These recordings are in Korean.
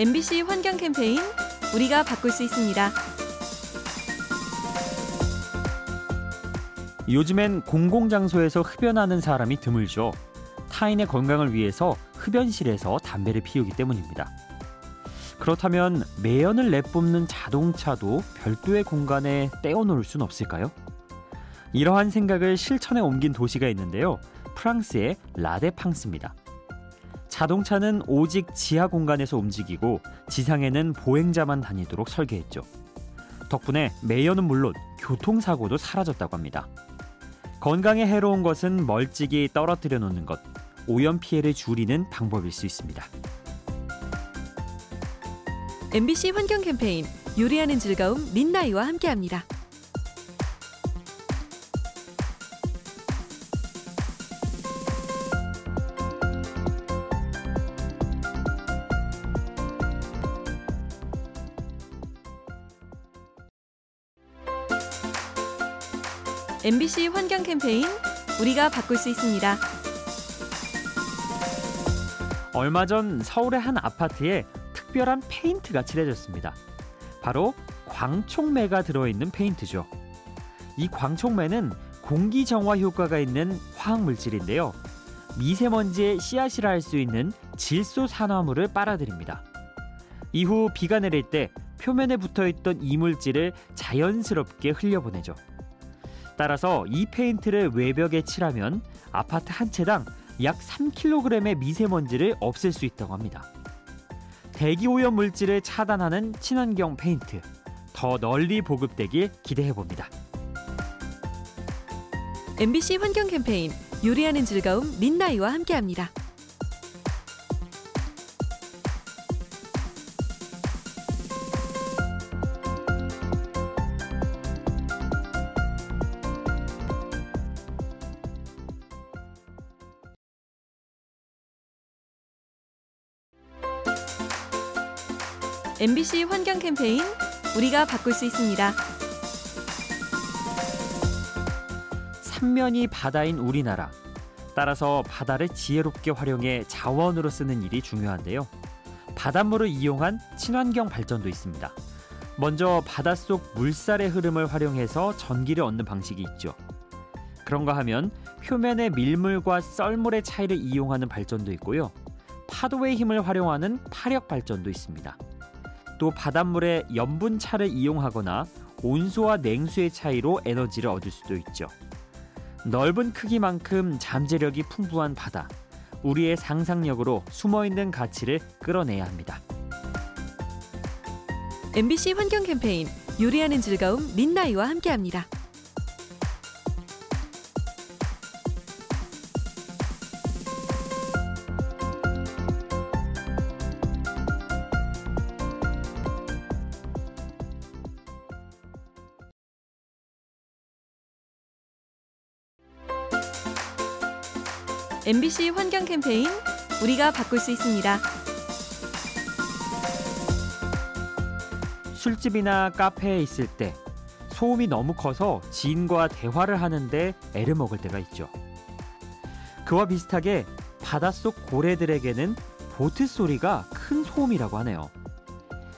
MBC 환경 캠페인 우리가 바꿀 수 있습니다. 요즘엔 공공장소에서 흡연하는 사람이 드물죠. 타인의 건강을 위해서 흡연실에서 담배를 피우기 때문입니다. 그렇다면 매연을 내뿜는 자동차도 별도의 공간에 떼어놓을 순 없을까요? 이러한 생각을 실천에 옮긴 도시가 있는데요. 프랑스의 라데팡스입니다. 자동차는 오직 지하 공간에서 움직이고 지상에는 보행자만 다니도록 설계했죠. 덕분에 매연은 물론 교통사고도 사라졌다고 합니다. 건강에 해로운 것은 멀찍이 떨어뜨려 놓는 것, 오염 피해를 줄이는 방법일 수 있습니다. MBC 환경 캠페인 요리하는 즐거움 민나이와 함께합니다. MBC 환경 캠페인 우리가 바꿀 수 있습니다. 얼마 전 서울의 한 아파트에 특별한 페인트가 칠해졌습니다. 바로 광촉매가 들어있는 페인트죠. 이 광촉매는 공기 정화 효과가 있는 화학 물질인데요. 미세먼지의 씨앗이라 할 수 있는 질소 산화물을 빨아들입니다. 이후 비가 내릴 때 표면에 붙어 있던 이물질을 자연스럽게 흘려보내죠. 따라서 이 페인트를 외벽에 칠하면 아파트 한 채당 약 3kg의 미세먼지를 없앨 수 있다고 합니다. 대기 오염 물질을 차단하는 친환경 페인트 더 널리 보급되길 기대해 봅니다. MBC 환경 캠페인 요리하는 즐거움 민나이와 함께합니다. MBC 환경 캠페인 우리가 바꿀 수 있습니다. 삼면이 바다인 우리나라. 따라서 바다를 지혜롭게 활용해 자원으로 쓰는 일이 중요한데요. 바닷물을 이용한 친환경 발전도 있습니다. 먼저 바닷속 물살의 흐름을 활용해서 전기를 얻는 방식이 있죠. 그런가 하면 표면의 밀물과 썰물의 차이를 이용하는 발전도 있고요. 파도의 힘을 활용하는 파력 발전도 있습니다. 또 바닷물의 염분차를 이용하거나 온수와 냉수의 차이로 에너지를 얻을 수도 있죠. 넓은 크기만큼 잠재력이 풍부한 바다. 우리의 상상력으로 숨어있는 가치를 끌어내야 합니다. MBC 환경 캠페인 요리하는 즐거움 민나이와 함께합니다. MBC 환경 캠페인 우리가 바꿀 수 있습니다. 술집이나 카페에 있을 때 소음이 너무 커서 지인과 대화를 하는데 애를 먹을 때가 있죠. 그와 비슷하게 바닷속 고래들에게는 보트 소리가 큰 소음이라고 하네요.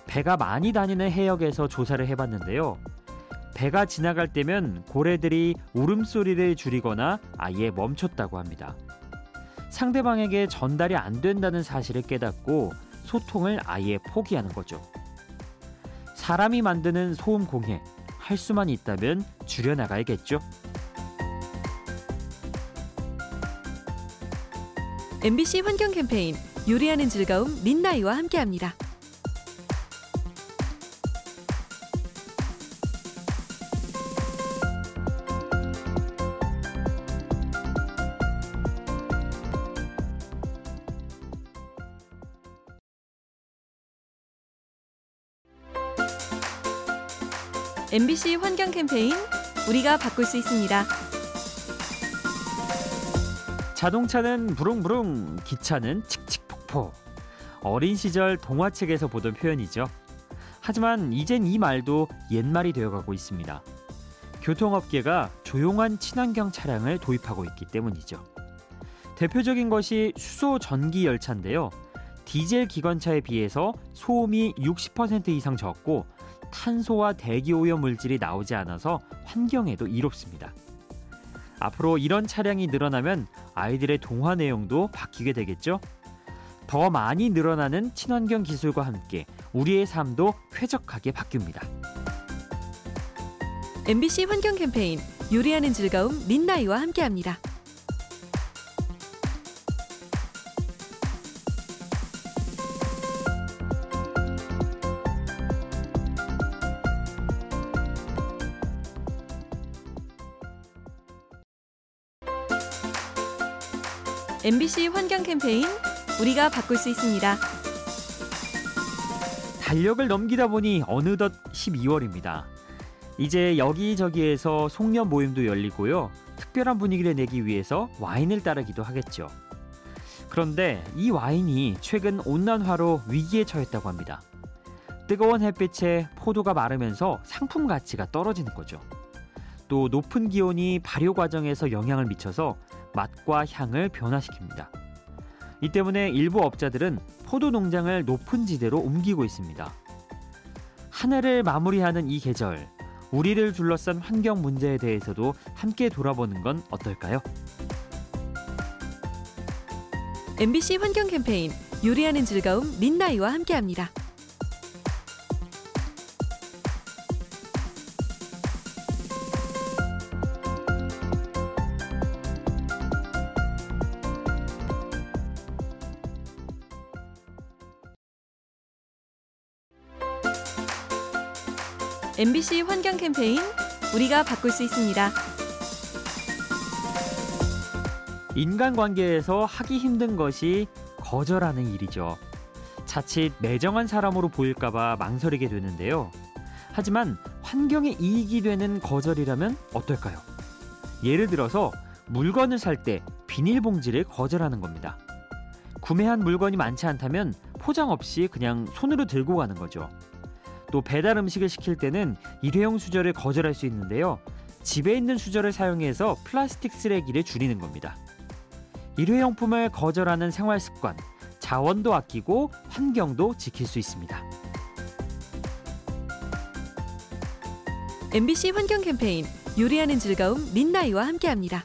배가 많이 다니는 해역에서 조사를 해봤는데요. 배가 지나갈 때면 고래들이 울음소리를 줄이거나 아예 멈췄다고 합니다. 상대방에게 전달이 안 된다는 사실을 깨닫고 소통을 아예 포기하는 거죠. 사람이 만드는 소음 공해 할 수만 있다면 줄여나가야겠죠. MBC 환경 캠페인 요리하는 즐거움 민나이와 함께합니다. MBC 환경 캠페인 우리가 바꿀 수 있습니다. 자동차는 부릉부릉, 기차는 칙칙폭폭. 어린 시절 동화책에서 보던 표현이죠. 하지만 이젠 이 말도 옛말이 되어가고 있습니다. 교통업계가 조용한 친환경 차량을 도입하고 있기 때문이죠. 대표적인 것이 수소 전기 열차인데요. 디젤 기관차에 비해서 소음이 60% 이상 적고 탄소와 대기 오염 물질이 나오지 않아서 환경에도 이롭습니다. 앞으로 이런 차량이 늘어나면 아이들의 동화 내용도 바뀌게 되겠죠? 더 많이 늘어나는 친환경 기술과 함께 우리의 삶도 쾌적하게 바뀝니다. MBC 환경 캠페인 요리하는 즐거움 민나이와 함께합니다. MBC 환경 캠페인 우리가 바꿀 수 있습니다. 달력을 넘기다 보니 어느덧 12월입니다. 이제 여기저기에서 송년 모임도 열리고요. 특별한 분위기를 내기 위해서 와인을 따르기도 하겠죠. 그런데 이 와인이 최근 온난화로 위기에 처했다고 합니다. 뜨거운 햇빛에 포도가 마르면서 상품 가치가 떨어지는 거죠. 또 높은 기온이 발효 과정에서 영향을 미쳐서 맛과 향을 변화시킵니다. 이 때문에 일부 업자들은 포도 농장을 높은 지대로 옮기고 있습니다. 한 해를 마무리하는 이 계절, 우리를 둘러싼 환경 문제에 대해서도 함께 돌아보는 건 어떨까요? MBC 환경 캠페인 요리하는 즐거움 민나이와 함께합니다. MBC 환경 캠페인 우리가 바꿀 수 있습니다. 인간관계에서 하기 힘든 것이 거절하는 일이죠. 자칫 매정한 사람으로 보일까봐 망설이게 되는데요. 하지만 환경에 이익이 되는 거절이라면 어떨까요? 예를 들어서 물건을 살 때 비닐봉지를 거절하는 겁니다. 구매한 물건이 많지 않다면 포장 없이 그냥 손으로 들고 가는 거죠. 또 배달 음식을 시킬 때는 일회용 수저를 거절할 수 있는데요. 집에 있는 수저를 사용해서 플라스틱 쓰레기를 줄이는 겁니다. 일회용품을 거절하는 생활 습관, 자원도 아끼고 환경도 지킬 수 있습니다. MBC 환경 캠페인 요리하는 즐거움 민나이와 함께합니다.